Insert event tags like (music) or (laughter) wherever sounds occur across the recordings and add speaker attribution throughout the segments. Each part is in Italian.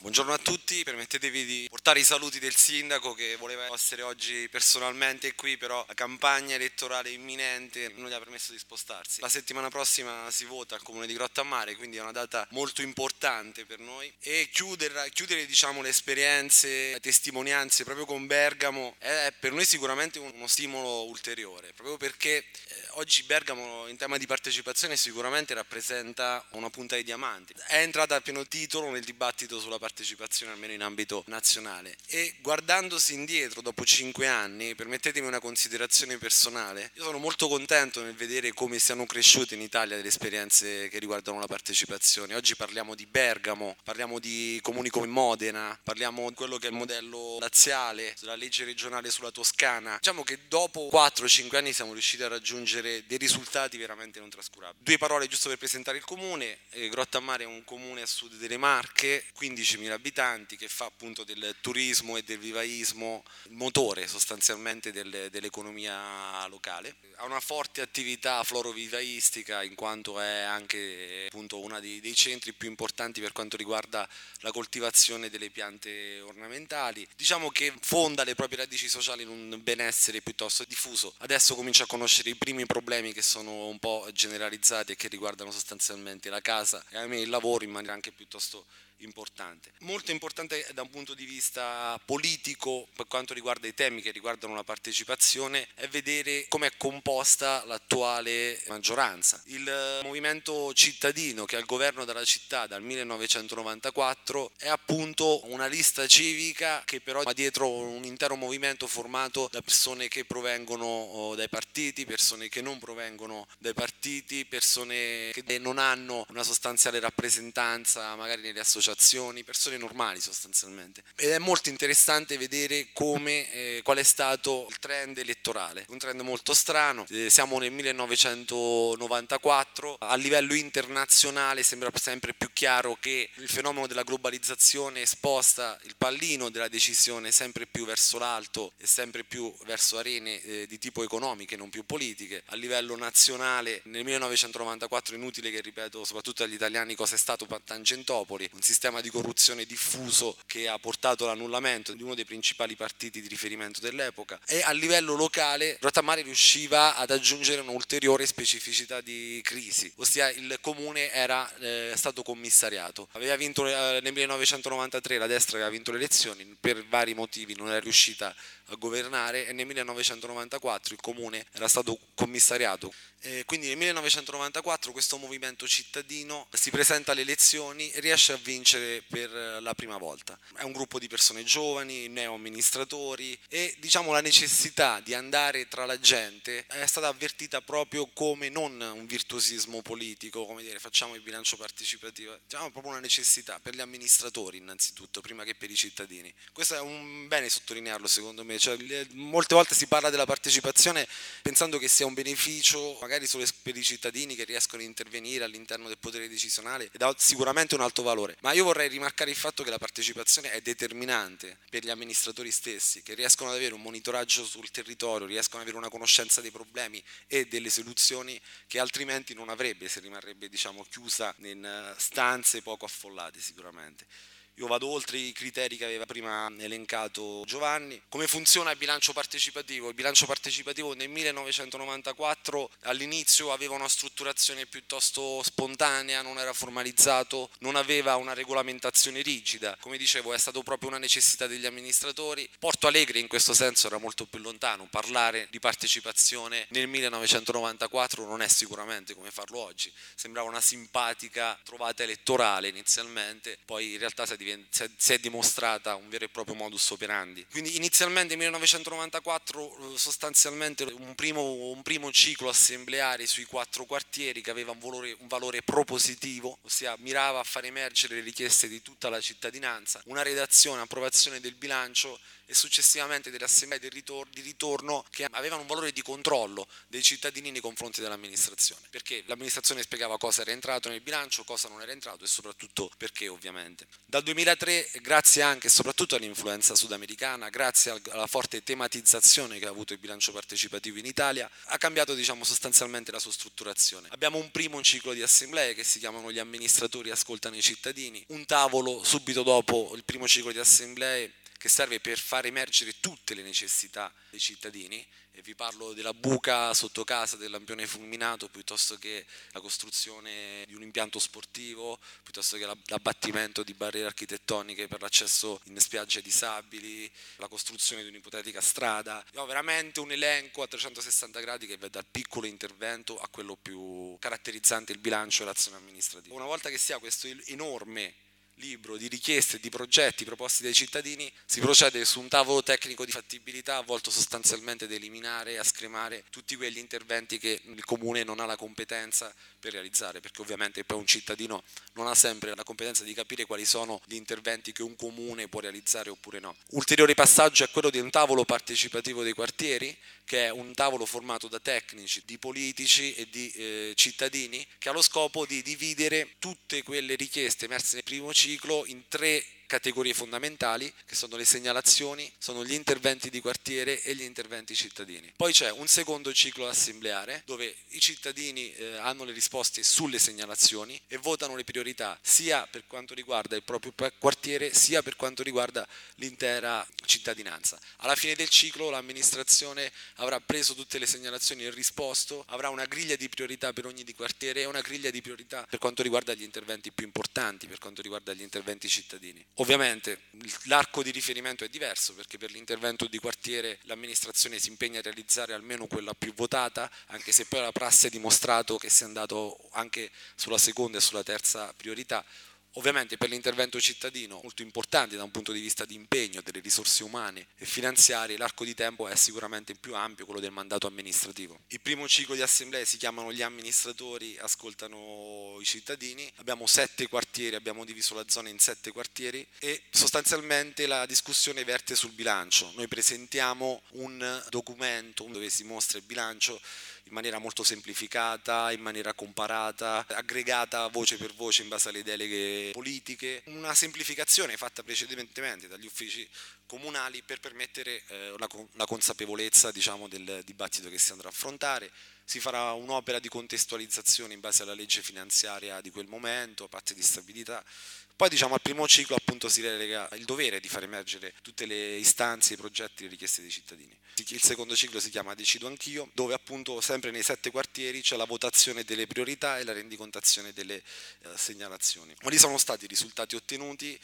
Speaker 1: Buongiorno a tutti, permettetevi di portare i saluti del sindaco che voleva essere oggi personalmente qui, però la campagna elettorale imminente non gli ha permesso di spostarsi. La settimana prossima si vota al comune di Grottammare, quindi è una data molto importante per noi e chiudere, chiudere diciamo, le esperienze, le testimonianze proprio con Bergamo è per noi sicuramente uno stimolo ulteriore, proprio perché oggi Bergamo in tema di partecipazione sicuramente rappresenta una punta di diamanti. È entrata a pieno titolo nel dibattito sulla partecipazione almeno in ambito nazionale e guardandosi indietro dopo cinque anni, permettetemi una considerazione personale, io sono molto contento nel vedere come siano cresciute in Italia delle esperienze che riguardano la partecipazione. Oggi parliamo di Bergamo, parliamo di comuni come Modena, parliamo di quello che è il modello laziale, della legge regionale sulla Toscana. Diciamo che dopo 4-5 anni siamo riusciti a raggiungere dei risultati veramente non trascurabili. Due parole giusto per presentare il comune, eh, Grottammare è un comune a sud delle Marche, 15 15.000 abitanti che fa appunto del turismo e del vivaismo il motore sostanzialmente del, dell'economia locale. Ha una forte attività florovivaistica in quanto è anche appunto uno dei, dei centri più importanti per quanto riguarda la coltivazione delle piante ornamentali. Diciamo che fonda le proprie radici sociali in un benessere piuttosto diffuso. Adesso comincia a conoscere i primi problemi che sono un po' generalizzati e che riguardano sostanzialmente la casa e a me il lavoro in maniera anche piuttosto importante. Molto importante da un punto di vista politico per quanto riguarda i temi che riguardano la partecipazione è vedere come è composta l'attuale maggioranza. Il movimento cittadino che è al governo della città dal 1994 è appunto una lista civica che però ha dietro un intero movimento formato da persone che provengono oh, dai partiti, persone che non provengono dai partiti, persone che non hanno una sostanziale rappresentanza magari nelle associazioni associazioni, persone normali sostanzialmente. Ed è molto interessante vedere come, eh, qual è stato il trend elettorale, un trend molto strano, eh, siamo nel 1994, a livello internazionale sembra sempre più chiaro che il fenomeno della globalizzazione sposta il pallino della decisione sempre più verso l'alto e sempre più verso arene eh, di tipo economiche, non più politiche. A livello nazionale nel 1994 inutile che ripeto soprattutto agli italiani cosa è stato Tangentopoli, un sistema sistema di corruzione diffuso che ha portato all'annullamento di uno dei principali partiti di riferimento dell'epoca e a livello locale Rotamare riusciva ad aggiungere un'ulteriore specificità di crisi, ossia il comune era eh, stato commissariato. Aveva vinto eh, nel 1993 la destra aveva vinto le elezioni, per vari motivi non è riuscita a governare e nel 1994 il comune era stato commissariato. Eh, quindi nel 1994 questo movimento cittadino si presenta alle elezioni e riesce a vincere per la prima volta. È un gruppo di persone giovani, neo amministratori e diciamo la necessità di andare tra la gente è stata avvertita proprio come non un virtuosismo politico, come dire facciamo il bilancio partecipativo, diciamo proprio una necessità per gli amministratori innanzitutto, prima che per i cittadini. Questo è un bene sottolinearlo secondo me, cioè, molte volte si parla della partecipazione pensando che sia un beneficio magari solo per i cittadini che riescono a intervenire all'interno del potere decisionale ed ha sicuramente un alto valore, ma io vorrei rimarcare il fatto che la partecipazione è determinante per gli amministratori stessi, che riescono ad avere un monitoraggio sul territorio, riescono ad avere una conoscenza dei problemi e delle soluzioni che altrimenti non avrebbe se rimarrebbe diciamo, chiusa in eh, stanze poco affollate sicuramente. Io vado oltre i criteri che aveva prima elencato Giovanni. Come funziona il bilancio partecipativo? Il bilancio partecipativo nel 1994 all'inizio aveva una strutturazione piuttosto spontanea, non era formalizzato, non aveva una regolamentazione rigida. Come dicevo, è stato proprio una necessità degli amministratori. Porto Alegre in questo senso era molto più lontano. Parlare di partecipazione nel 1994 non è sicuramente come farlo oggi. Sembrava una simpatica trovata elettorale inizialmente, poi in realtà si è si è dimostrata un vero e proprio modus operandi. Quindi inizialmente nel 1994 eh, sostanzialmente un primo, un primo ciclo assembleare sui quattro quartieri che aveva un valore, un valore propositivo, ossia mirava a far emergere le richieste di tutta la cittadinanza, una redazione, approvazione del bilancio e successivamente delle assemblee di ritorno che avevano un valore di controllo dei cittadini nei confronti dell'amministrazione, perché l'amministrazione spiegava cosa era entrato nel bilancio, cosa non era entrato e soprattutto perché ovviamente. Dal 2003, grazie anche e soprattutto all'influenza sudamericana, grazie alla forte tematizzazione che ha avuto il bilancio partecipativo in Italia, ha cambiato diciamo, sostanzialmente la sua strutturazione. Abbiamo un primo ciclo di assemblee che si chiamano gli amministratori ascoltano i cittadini, un tavolo subito dopo il primo ciclo di assemblee che serve per far emergere tutte le necessità dei cittadini e vi parlo della buca sotto casa del lampione fulminato piuttosto che la costruzione di un impianto sportivo, piuttosto che l'abbattimento di barriere architettoniche per l'accesso in spiagge disabili, la costruzione di un'ipotetica strada. Ho veramente un elenco a 360 gradi che va dal piccolo intervento a quello più caratterizzante il bilancio e l'azione amministrativa. Una volta che si ha questo enorme libro di richieste, di progetti proposti dai cittadini, si procede su un tavolo tecnico di fattibilità volto sostanzialmente ad eliminare e a scremare tutti quegli interventi che il comune non ha la competenza per realizzare, perché ovviamente poi un cittadino non ha sempre la competenza di capire quali sono gli interventi che un comune può realizzare oppure no. Ulteriore passaggio è quello di un tavolo partecipativo dei quartieri, che è un tavolo formato da tecnici, di politici e di eh, cittadini, che ha lo scopo di dividere tutte quelle richieste emerse nel primo ciclo in tre categorie fondamentali che sono le segnalazioni, sono gli interventi di quartiere e gli interventi cittadini. Poi c'è un secondo ciclo assembleare dove i cittadini eh, hanno le risposte sulle segnalazioni e votano le priorità sia per quanto riguarda il proprio quartiere sia per quanto riguarda l'intera cittadinanza. Alla fine del ciclo l'amministrazione avrà preso tutte le segnalazioni e risposto, avrà una griglia di priorità per ogni di quartiere e una griglia di priorità per quanto riguarda gli interventi più importanti, per quanto riguarda gli interventi cittadini. Ovviamente l'arco di riferimento è diverso perché per l'intervento di quartiere l'amministrazione si impegna a realizzare almeno quella più votata, anche se poi la prassi ha dimostrato che si è andato anche sulla seconda e sulla terza priorità. Ovviamente per l'intervento cittadino, molto importante da un punto di vista di impegno, delle risorse umane e finanziarie, l'arco di tempo è sicuramente più ampio, quello del mandato amministrativo. Il primo ciclo di assemblee si chiamano gli amministratori, ascoltano i cittadini, abbiamo sette quartieri, abbiamo diviso la zona in sette quartieri e sostanzialmente la discussione verte sul bilancio. Noi presentiamo un documento dove si mostra il bilancio in maniera molto semplificata, in maniera comparata, aggregata voce per voce in base alle deleghe politiche, una semplificazione fatta precedentemente dagli uffici comunali per permettere eh, la, la, consapevolezza diciamo, del dibattito che si andrà a affrontare. Si farà un'opera di contestualizzazione in base alla legge finanziaria di quel momento, a parte di stabilità, poi diciamo al primo ciclo appunto si relega il dovere di far emergere tutte le istanze, i progetti, le richieste dei cittadini. Il secondo ciclo si chiama Decido anch'io, dove appunto sempre nei sette quartieri c'è la votazione delle priorità e la rendicontazione delle eh, segnalazioni. Quali sono stati i risultati ottenuti?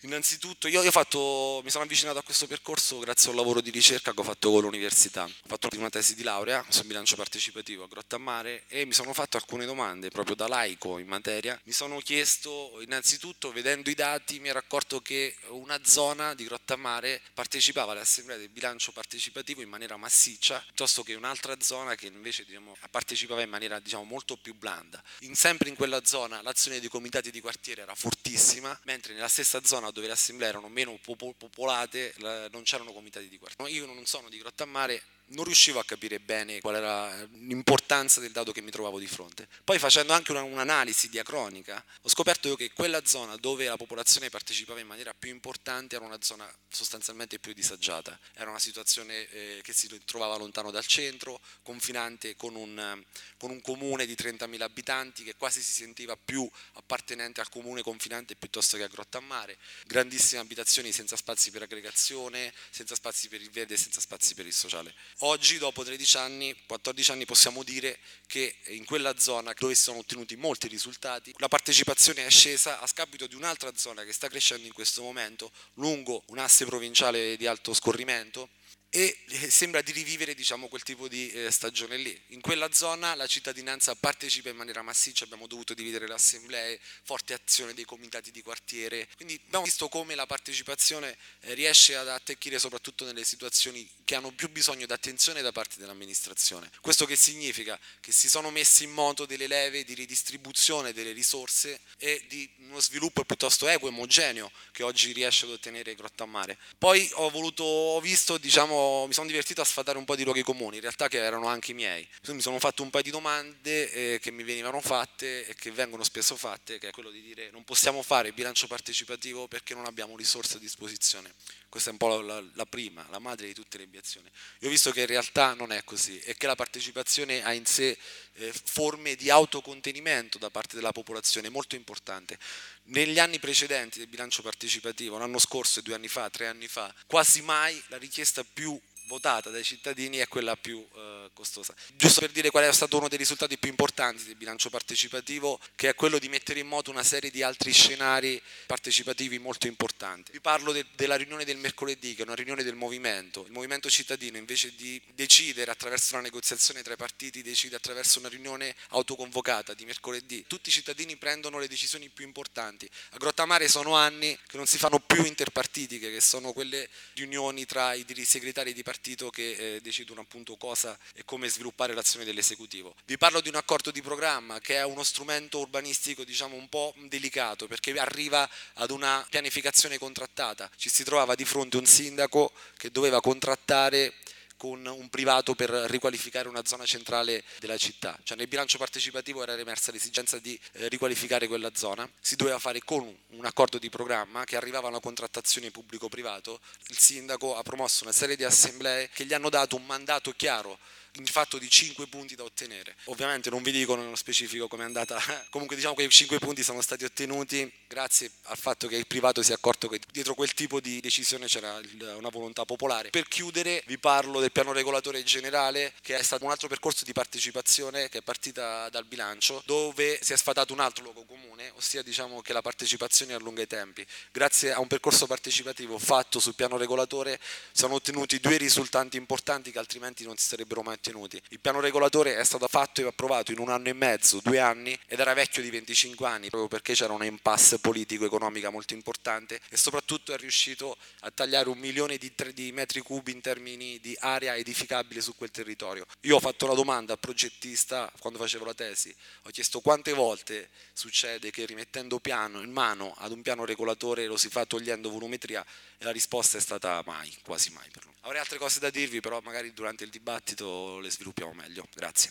Speaker 1: Innanzitutto io, io fatto, mi sono avvicinato a questo percorso grazie a un lavoro di ricerca che ho fatto con l'università. Ho fatto una tesi di laurea sul bilancio partecipativo a Grottammare e mi sono fatto alcune domande proprio da laico in materia. Mi sono chiesto innanzitutto, vedendo i dati, mi ero accorto che una zona di Grottammare partecipava all'assemblea del bilancio partecipativo in maniera massiccia, piuttosto che un'altra zona che invece diciamo, partecipava in maniera diciamo, molto più blanda. In, sempre in quella zona l'azione dei comitati di quartiere era fortissima, mentre nella stessa zona dove le assemblee erano meno popolate non c'erano comitati di quartiere. Io non sono di Grottammare, non riuscivo a capire bene qual era l'importanza del dato che mi trovavo di fronte. Poi facendo anche una, un'analisi diacronica, ho scoperto che quella zona dove la popolazione partecipava in maniera più importante era una zona sostanzialmente più disagiata. Era una situazione eh, che si trovava lontano dal centro, confinante con un, con un comune di 30.000 abitanti che quasi si sentiva più appartenente al comune confinante piuttosto che a Grottammare. Grandissime abitazioni senza spazi per aggregazione, senza spazi per il verde, senza spazi per il sociale. Oggi, dopo 13 anni, 14 anni, possiamo dire che in quella zona dove si sono ottenuti molti risultati, la partecipazione è scesa a scapito di un'altra zona che sta crescendo in questo momento lungo un asse provinciale di alto scorrimento e sembra di rivivere diciamo, quel tipo di eh, stagione lì. In quella zona la cittadinanza partecipa in maniera massiccia, abbiamo dovuto dividere le assemblee, forte azione dei comitati di quartiere, quindi abbiamo visto come la partecipazione eh, riesce ad attecchire soprattutto nelle situazioni che hanno più bisogno di attenzione da parte dell'amministrazione. Questo che significa? Che si sono messi in moto delle leve di ridistribuzione delle risorse e di uno sviluppo piuttosto equo e omogeneo che oggi riesce ad ottenere Grottammare. Poi ho voluto, ho visto diciamo, diciamo, mi sono divertito a sfatare un po' di luoghi comuni, in realtà che erano anche i miei. Mi sono fatto un paio di domande eh, che mi venivano fatte e che vengono spesso fatte, che è quello di dire non possiamo fare bilancio partecipativo perché non abbiamo risorse a disposizione. Questa è un po' la, la prima, la madre di tutte le obiezioni. Io ho visto che in realtà non è così e che la partecipazione ha in sé eh, forme di autocontenimento da parte della popolazione molto importante. Negli anni precedenti del bilancio partecipativo, l'anno scorso, due anni fa, tre anni fa, quasi mai la richiesta più votata dai cittadini è quella più eh, costosa. Giusto per dire qual è stato uno dei risultati più importanti del bilancio partecipativo, che è quello di mettere in moto una serie di altri scenari partecipativi molto importanti. Vi parlo de- della riunione del mercoledì, che è una riunione del movimento. Il movimento cittadino, invece di decidere attraverso una negoziazione tra i partiti, decide attraverso una riunione autoconvocata di mercoledì. Tutti i cittadini prendono le decisioni più importanti. A Grottamare sono anni che non si fanno più interpartitiche, che sono quelle riunioni tra i segretari di partito partito che eh, decidono appunto cosa e come sviluppare l'azione dell'esecutivo. Vi parlo di un accordo di programma che è uno strumento urbanistico diciamo un po' delicato perché arriva ad una pianificazione contrattata. Ci si trovava di fronte un sindaco che doveva contrattare con un privato per riqualificare una zona centrale della città. Cioè nel bilancio partecipativo era emersa l'esigenza di eh, riqualificare quella zona, si doveva fare con un accordo di programma che arrivava a una contrattazione pubblico-privato, il sindaco ha promosso una serie di assemblee che gli hanno dato un mandato chiaro in fatto di 5 punti da ottenere. Ovviamente non vi dico nello specifico come è andata, (laughs) comunque diciamo che i 5 punti sono stati ottenuti grazie al fatto che il privato si è accorto che dietro quel tipo di decisione c'era una volontà popolare. Per chiudere vi parlo del piano regolatore generale che è stato un altro percorso di partecipazione che è partita dal bilancio dove si è sfatato un altro luogo comune, ossia diciamo che la partecipazione allunga i tempi. Grazie a un percorso partecipativo fatto sul piano regolatore sono ottenuti due risultati importanti che altrimenti non si sarebbero mai ottenuti. Il piano regolatore è stato fatto e approvato in un anno e mezzo, due anni, ed era vecchio di 25 anni, proprio perché c'era un impasse politico-economica molto importante e soprattutto è riuscito a tagliare un milione di, di metri cubi in termini di area edificabile su quel territorio. Io ho fatto la domanda al progettista quando facevo la tesi, ho chiesto quante volte succede che rimettendo piano in mano ad un piano regolatore lo si fa togliendo volumetria e la risposta è stata mai, quasi mai per lui. Avrei altre cose da dirvi, però magari durante il dibattito le sviluppiamo meglio. Grazie.